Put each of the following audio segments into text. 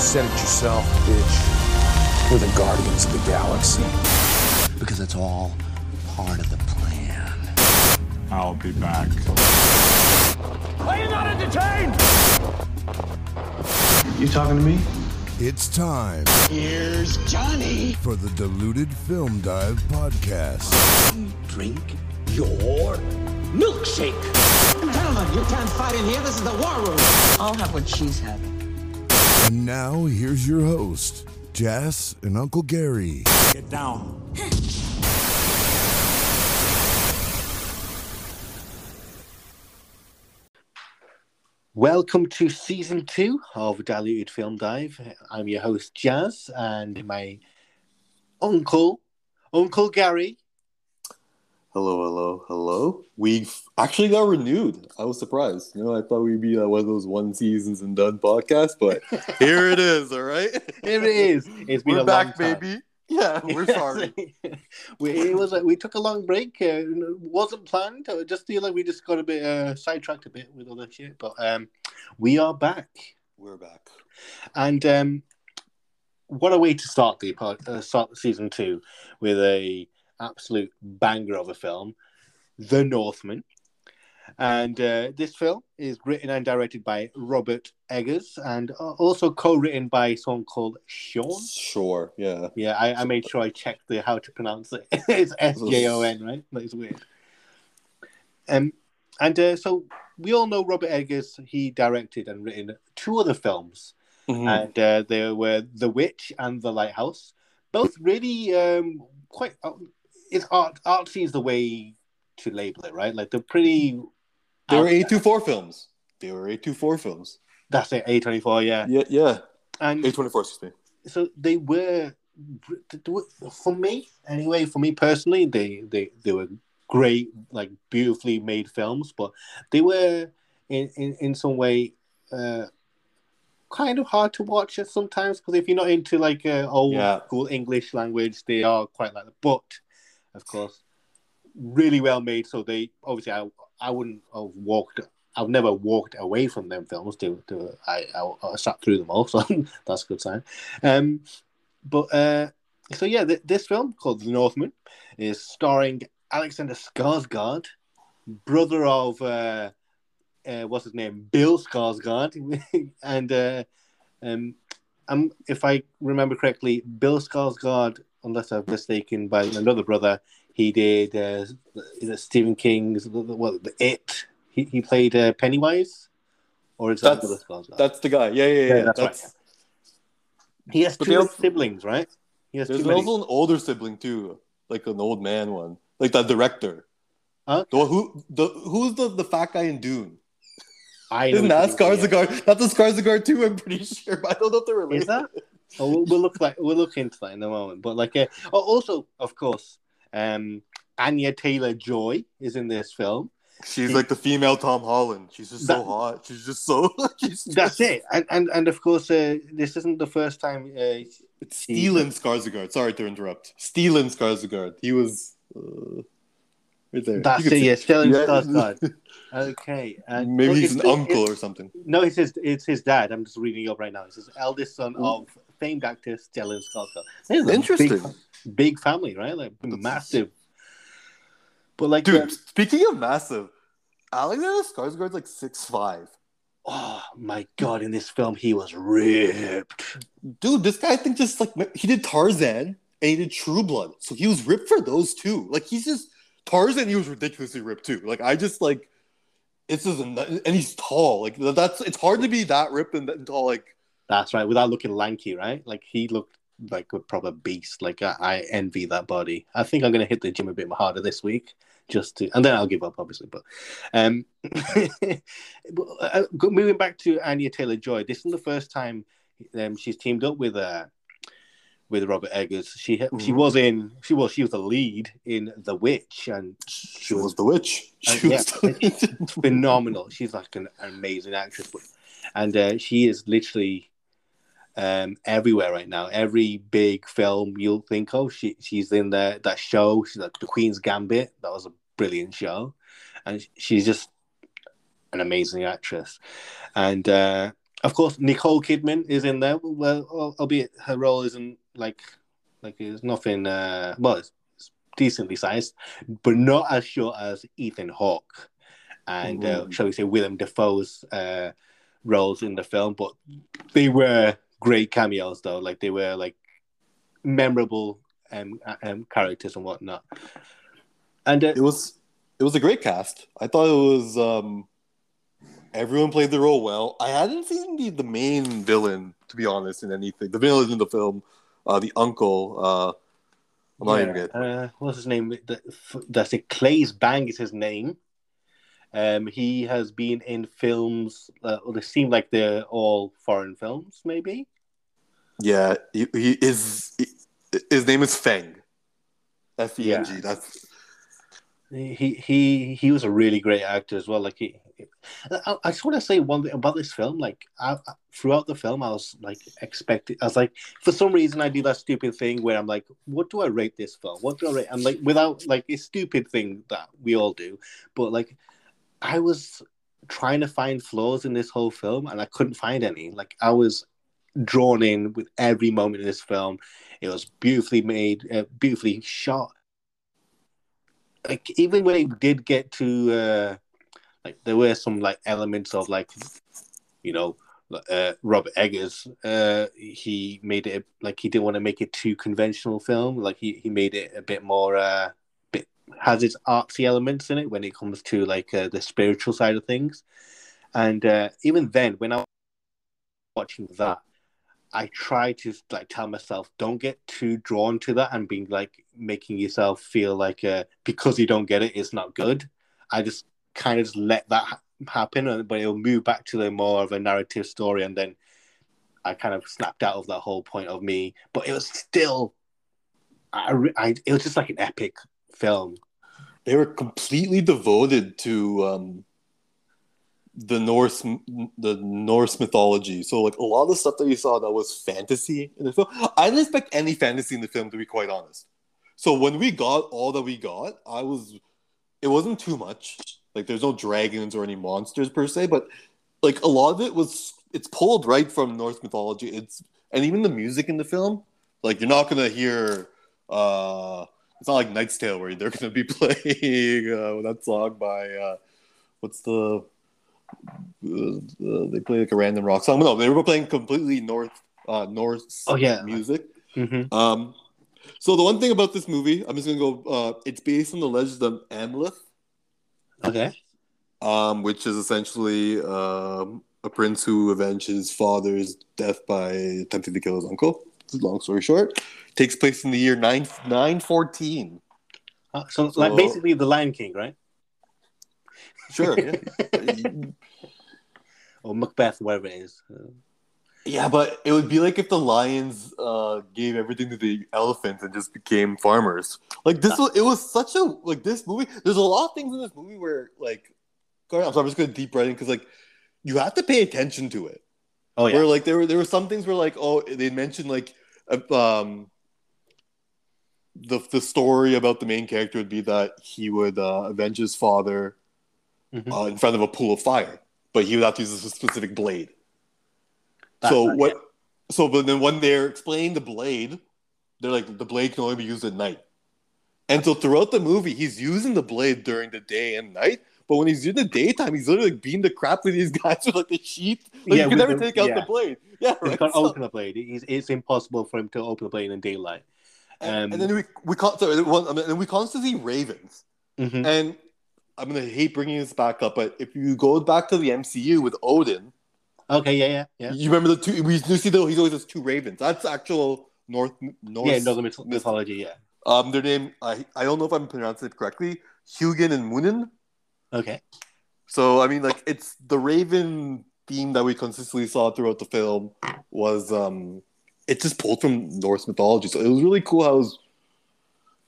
said it yourself, bitch. We're the Guardians of the Galaxy. Because it's all part of the plan. I'll be back. Are you not entertained? You talking to me? It's time Here's Johnny. for the Diluted Film Dive podcast. Drink your milkshake. Gentlemen, you can't fight in here. This is the war room. I'll have what she's having. And now here's your host, Jess and Uncle Gary. Get down. Welcome to season two of Diluted Film Dive. I'm your host Jazz, and my uncle, Uncle Gary. Hello, hello, hello. We actually got renewed. I was surprised. You know, I thought we'd be uh, one of those one seasons and done podcasts, but here it is. All right, Here it is. It's been we're a back, long time. baby. Yeah, we're sorry. we it was a, we took a long break. Uh, wasn't planned. I just feel like we just got a bit uh, sidetracked a bit with other shit. But um, we are back, we're back. and um, what a way to start the uh, start season two with a absolute banger of a film, The Northman. And uh, this film is written and directed by Robert Eggers and uh, also co-written by someone called Sean. Sure. Yeah. Yeah, I, I made sure I checked the how to pronounce it. it's S J O N, right? That is weird. Um, and uh, so we all know Robert Eggers. He directed and written two other films, Mhm. and uh, they were The Witch and The Lighthouse. Both really um, quite. It's art. Artsy is the way to label it, right? Like they're pretty. They were eight two four films. They were eight two four films. That's it. A twenty four. Yeah, Yeah, yeah. and Eight twenty four. Excuse me. so they were for me anyway for me personally they they, they were great like beautifully made films but they were in in, in some way uh kind of hard to watch at sometimes because if you're not into like uh, old Yeah. school english language they are quite like that but of course really well made so they obviously i i wouldn't have walked I've never walked away from them films. To, to I, I, I sat through them all, so that's a good sign. Um, but uh, so yeah, th- this film called The Northman is starring Alexander Skarsgård, brother of uh, uh, what's his name, Bill Skarsgård, and uh, um, um, if I remember correctly, Bill Skarsgård, unless I'm mistaken, by another brother, he did uh, is it Stephen King's what the It. He, he played uh, Pennywise, or is that That's- Skarsgård? That's the guy. Yeah, yeah, yeah. Yeah, that's that's he has but two also- siblings, right? He has There's also an older sibling too, like an old man one, like that director. The who the who's the the fat guy in Dune? I know Isn't that what you mean, yeah. Skarsgård? That's a Skarsgård too. I'm pretty sure, but I don't know if they're related. Is that? Oh, we'll, we'll look like we'll look into that in a moment. But like, uh, oh, also of course, um, Anya Taylor Joy is in this film. She's like the female Tom Holland. She's just so hot. She's just so. she's just, That's it. And and, and of course, uh, this isn't the first time. Uh, It's Skarsgård. Sorry to interrupt. Stellan Skarsgård. He was uh, right there. that's it. Yeah, Stellan Yeah. Skarsgård. Okay. And Maybe he's an uncle or something. No, it's his it's his dad. I'm just reading it up right now. It's his eldest son Ooh. of famed actor Stellan Skarsgård. This is a Interesting. Big, big family, right? Like massive. But like, Dude, uh, speaking of massive, Alexander Skarsgård's like six five. oh my god! In this film, he was ripped. Dude, this guy I think just like he did Tarzan and he did True Blood, so he was ripped for those two. Like he's just Tarzan. He was ridiculously ripped too. Like I just like it's just and he's tall. Like that's it's hard to be that ripped and tall. Like That's right. Without looking lanky, right? Like he looked like a proper beast. Like I, I envy that body. I think I'm gonna hit the gym a bit harder this week, just to, and then I'll give up, obviously. But um, but, uh, moving back to Anya Taylor Joy, this is the first time um, she's teamed up with uh with Robert Eggers. She she Mhm. was in she was she was the lead in The Witch, and she was the witch. Uh, She yeah, the phenomenal. She's like an amazing actress, but- and uh, she is literally um, everywhere right now. Every big film you'll think of, she she's in there. That show, she's like the Queen's Gambit. That was a brilliant show, and she's just an amazing actress. And uh, of course, Nicole Kidman is in there. Well, al- albeit her role isn't like like it's nothing. Uh, well, it's, it's decently sized, but not as short as Ethan Hawke and uh, shall we say Willem Dafoe's uh, roles in the film. But they were great cameos, though. Like they were like memorable um, um, characters and whatnot. And uh, It was it was a great cast. I thought it was um everyone played the role well. I hadn't seen the, the main villain, to be honest, in anything. The villain in the film, uh the uncle, uh I'm not even good. Uh, what's his name? That's it. Claes Bang is his name. Um, he has been in films. Uh, they seem like they're all foreign films, maybe. Yeah, he, he is his name is Feng. F E N G. Yeah. That's He he he was a really great actor as well. Like he, I, I just want to say one thing about this film. Like I, I- throughout the film, I was like expecting. I was like, for some reason, I do that stupid thing where I'm like, what do I rate this film? What do I rate? I'm like, without like a stupid thing that we all do, but like, I was trying to find flaws in this whole film, and I couldn't find any. Like I was drawn in with every moment in this film. It was beautifully made, uh, beautifully shot like even when it did get to uh like there were some like elements of like you know uh robert eggers uh he made it like he didn't want to make it too conventional film like he, he made it a bit more uh has its artsy elements in it when it comes to like uh, the spiritual side of things and uh even then when i was watching that I try to like tell myself don't get too drawn to that and being like making yourself feel like uh, because you don't get it, it's not good. I just kind of just let that ha- happen, but it'll move back to the more of a narrative story, and then I kind of snapped out of that whole point of me. But it was still, I, I it was just like an epic film. they were completely devoted to um the Norse the Norse mythology. So like a lot of the stuff that you saw that was fantasy in the film. I didn't expect any fantasy in the film to be quite honest. So when we got all that we got, I was it wasn't too much. Like there's no dragons or any monsters per se, but like a lot of it was it's pulled right from Norse mythology. It's and even the music in the film, like you're not gonna hear uh it's not like Knight's Tale where they're gonna be playing uh, that song by uh what's the uh, uh, they play like a random rock song. No, they were playing completely North uh Norse Oh, yeah. music. Mm-hmm. Um, so the one thing about this movie, I'm just gonna go. Uh, it's based on the legend of Amleth, Okay. um, which is essentially um, a prince who avenged his father's death by attempting to kill his uncle. Long story short, takes place in the year nine nine fourteen. Uh, so, like basically the Lion King, right? Sure. Yeah. Or Macbeth, whatever it is. Yeah, but it would be like if the lions uh, gave everything to the elephants and just became farmers. Like this was, it was such a like this movie. There's a lot of things in this movie where like, I'm sorry, I'm just gonna deep right in because like you have to pay attention to it. Oh yeah. Where like there were there were some things where like oh they mentioned like um the the story about the main character would be that he would uh, avenge his father Mhm. uh, in front of a pool of fire, but he would have to use a specific blade. That's so what? So but then when they're explaining the blade, they're like the blade can only be used at night. And so throughout the movie, he's using the blade during the day and night. But when he's in the daytime, he's literally like beating the crap with these guys with like the sheath. Like Yeah, you can never the- take out yeah. the blade. Yeah, He right. can't So- open the blade. It's, it's impossible for him to open the blade in daylight. and, Um, and then we we sorry, one, I mean, and we constantly see ravens. Mhm. And I'm gonna hate bringing this back up, but if you go back to the MCU with Odin, Okay, yeah, yeah, yeah. you remember the two? We you see though he's always has two ravens. That's actual North North. yeah, no, the myth- mythology, yeah. Um, their name I I don't know if I'm pronouncing it correctly. Hugin and Munin. Okay. So I mean, like it's the Raven theme that we consistently saw throughout the film was um, it's just pulled from Norse mythology. So it was really cool how it was,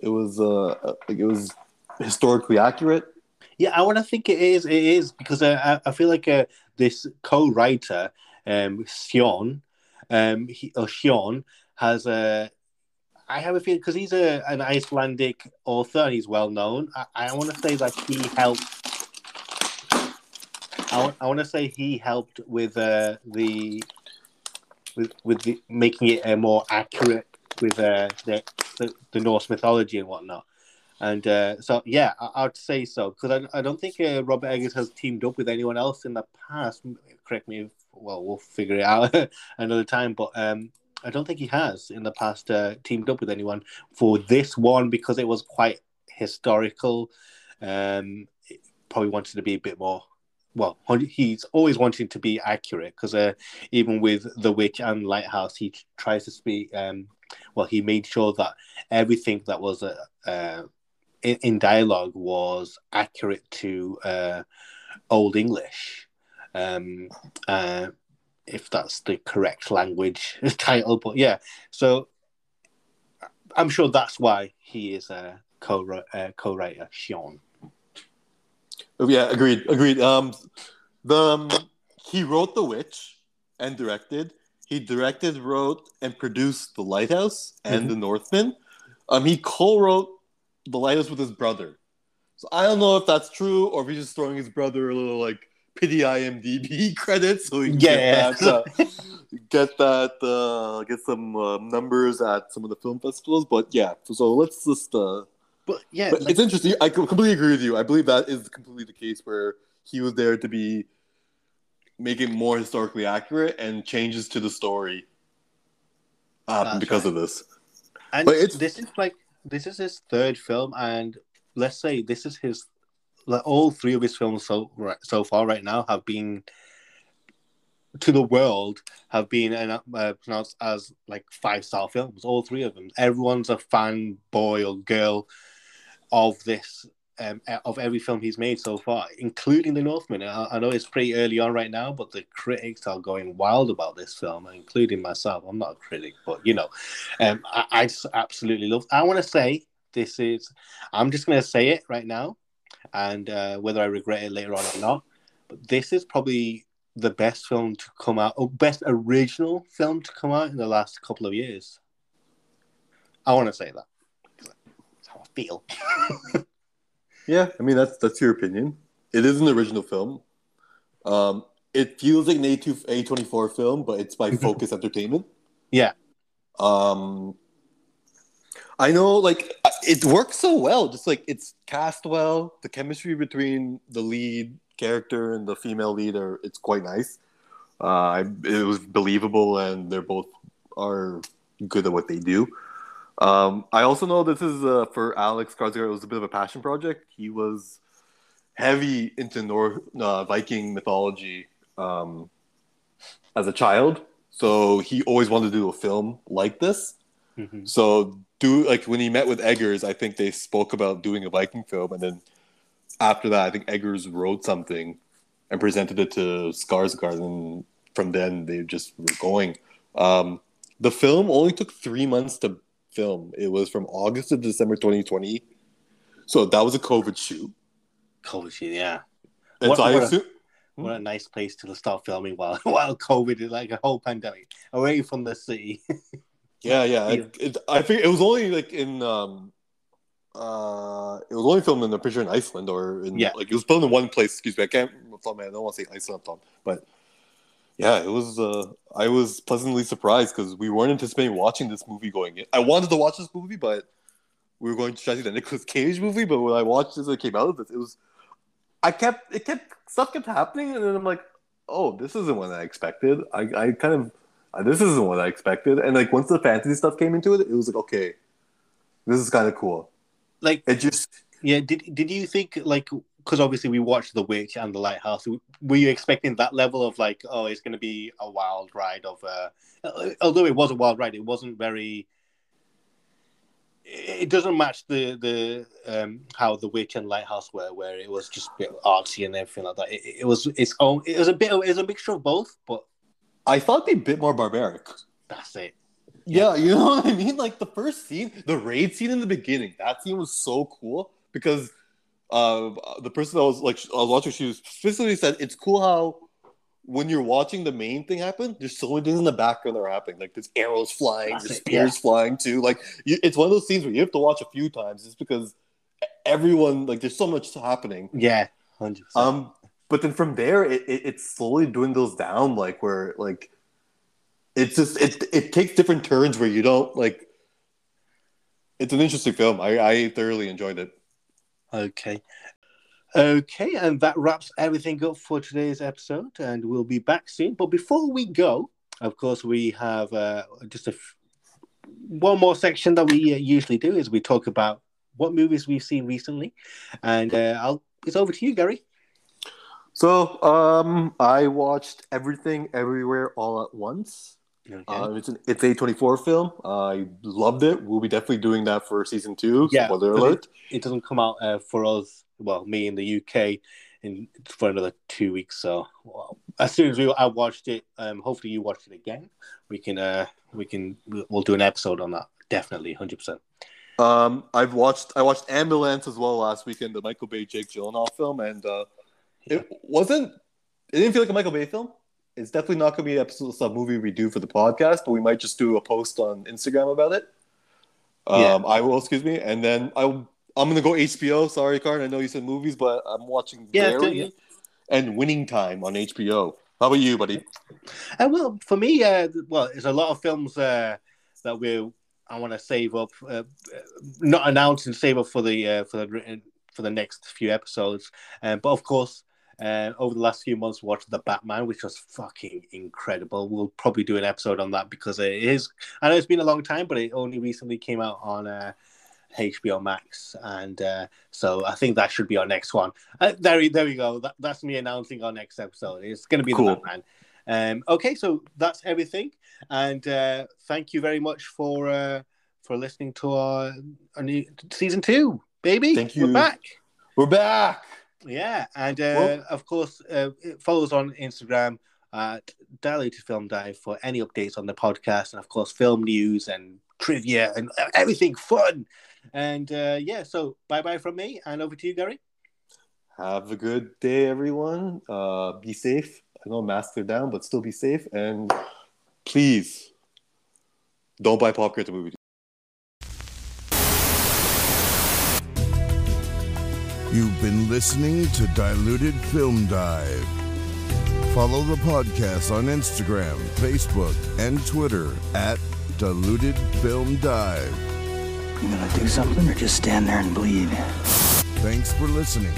it was uh, like it was historically accurate. Yeah, I want to think it is. It is because I, I- I feel like uh, this co-writer, um, Sion, um, he, or Sion, has a. I have a feeling because he's a an Icelandic author and he's well known. I, I want to say that he helped. I, want to say he helped with uh, the with with the, making it uh, more accurate with uh, the, the the Norse mythology and whatnot. And uh, so, yeah, I, I'd say so because I, I don't think uh, Robert Eggers has teamed up with anyone else in the past. Correct me if well, we'll figure it out another time. But um, I don't think he has in the past uh, teamed up with anyone for this one because it was quite historical. Um, probably wanted to be a bit more. Well, he's always wanting to be accurate because uh, even with The Witch and Lighthouse, he tries to speak. Um, well, he made sure that everything that was uh, uh, in, in, dialogue was accurate to uh, Old English. Um, uh, if that's the correct language title, but yeah. So I'm sure that's why he is a co uh, co-writer, Sean. Oh, yeah, agreed, agreed. Um, the um, he wrote The Witch and directed. He directed, wrote, and produced The Lighthouse and mm-hmm. The Northman. Um, he co-wrote The Lighthouse with his brother. So I don't know if that's true or if he's just throwing his brother a little like pity IMDb credits so he can yeah. get that, uh, get that, uh, get some uh, numbers at some of the film festivals. But yeah, so, let's just. Uh, but yeah, but like, it's interesting. I completely agree with you. I believe that is completely the case where he was there to be make it more historically accurate and changes to the story happen because right. of this. And but it's, this is like this is his third film, and let's say this is his like all three of his films so right, so far right now have been to the world have been uh, pronounced as like five star films. All three of them. Everyone's a fan boy or girl of this um, of every film he's made so far, including The Northman. I, I, know it's pretty early on right now, but the critics are going wild about this film, including myself. I'm not a critic, but you know, um, I, I just absolutely love. I want to say this is. I'm just going to say it right now and uh, whether I regret it later on or not. But this is probably the best film to come out, or best original film to come out in the last couple of years. I want to say that. That's how I feel. yeah, I mean that's that's your opinion. It is an original film. Um, it feels like an A two A twenty four film, but it's by Focus Entertainment. Yeah. Um, I know, like it works so well. Just like it's cast well. The chemistry between the lead character and the female lead are it's quite nice. Uh, it was believable, and they're both are good at what they do. Um, I also know this is uh, for Alex Skarsgård. It was a bit of a passion project. He was heavy into North uh, Viking mythology um, as a child, so he always wanted to do a film like this. Mm-hmm. So do like when he met with Eggers, I think they spoke about doing a Viking film, and then after that, I think Eggers wrote something and presented it to Skarsgård, and from then they just were going. Um, the film only took three months to film. It was from August to December 2020, so that was a COVID shoot. COVID shoot, yeah. And what, so I what assume. A, what a nice place to start filming while while COVID is like a whole pandemic away from the city. Yeah, yeah. It, it, I think it was only like in um, uh, it was only filmed in the picture in Iceland or in yeah. like it was filmed in one place. Excuse me, I can't. I don't want to say Iceland, Tom, but yeah, it was. Uh, I was pleasantly surprised because we weren't anticipating watching this movie going in. I wanted to watch this movie, but we were going to try to see the Nicolas Cage movie. But when I watched this, it came out of this. It was. I kept it kept stuff kept happening, and then I'm like, oh, this isn't what I expected. I I kind of this isn't what I expected. And like once the fantasy stuff came into it, it was like, okay, this is kind of cool. Like it just yeah. Did did you think like because obviously we watched The Witch and The Lighthouse. Were you expecting that level of like, oh, it's going to be a wild ride of? Uh, although it was a wild ride, it wasn't very. It doesn't match the the um, how The Witch and Lighthouse were, where it was just a bit artsy and everything like that. It, it was its own. It was a bit. It was a mixture of both, but I thought they'd be a bit more barbaric. That's it. Yeah, you know what I mean? Like the first scene, the raid scene in the beginning, that scene was so cool because uh, the person that was like, I was watching, she was specifically said, it's cool how when you're watching the main thing happen, there's so many things in the background that are happening. Like there's arrows flying, That's there's it, spears yeah. flying too. Like you, it's one of those scenes where you have to watch a few times just because everyone, like there's so much happening. Yeah, 100%. Um, but then from there, it, it it slowly dwindles down, like where like it's just it it takes different turns where you don't like. It's an interesting film. I I thoroughly enjoyed it. Okay. Okay, and that wraps everything up for today's episode, and we'll be back soon. But before we go, of course, we have uh, just a f- one more section that we uh, usually do is we talk about what movies we've seen recently, and uh, I'll it's over to you, Gary. So um, I watched Everything Everywhere All at Once. Okay. Uh, it's an it's a twenty four film. I loved it. We'll be definitely doing that for season two. Yeah, Spoiler alert. it doesn't come out uh, for us, well, me in the UK, in for another two weeks. So well, as soon as we I watched it, um, hopefully you watched it again. We can uh, we can we'll do an episode on that. Definitely, hundred percent. Um, I've watched I watched Ambulance as well last weekend, the Michael Bay Jake Gyllenhaal film, and uh, it wasn't. It didn't feel like a Michael Bay film. It's definitely not going to be an episode of movie we do for the podcast, but we might just do a post on Instagram about it. Um, Yeah. I will, excuse me, and then I I'm going to go HBO. Sorry, Karn. I know you said movies, but I'm watching Yeah, Barry and Winning Time on HBO. How about you, buddy? Uh, well, for me, uh, well, there's a lot of films uh, that we I want to save up, uh, not announce and save up for the uh, for the for the next few episodes. Um, but of course, uh, over the last few months, watched the Batman, which was fucking incredible. We'll probably do an episode on that because it is. I know it's been a long time, but it only recently came out on. Uh, HBO Max, and uh, so I think that should be our next one. Uh, there, we- there we go. That, that's me announcing our next episode. It's going to be Cool. the Batman. Um, okay, so that's everything, and uh, thank you very much for uh, for listening to our, our new season two, baby. Thank you. We're back. We're back. Yeah, and uh, Well- of course, uh, follow us on Instagram at Diluted Film Dive for any updates on the podcast, and of course, film news and trivia and everything fun. And uh, yeah, so bye bye from me, and over to you, Gary. Have a good day, everyone. Uh, be safe. I know masks are down, but still be safe. And please don't buy popcorn at the movie. You've been listening to Diluted Film Dive. Follow the podcast on Instagram, Facebook, and Twitter at Diluted Film Dive. You gonna do something or just stand there and bleed? Thanks for listening.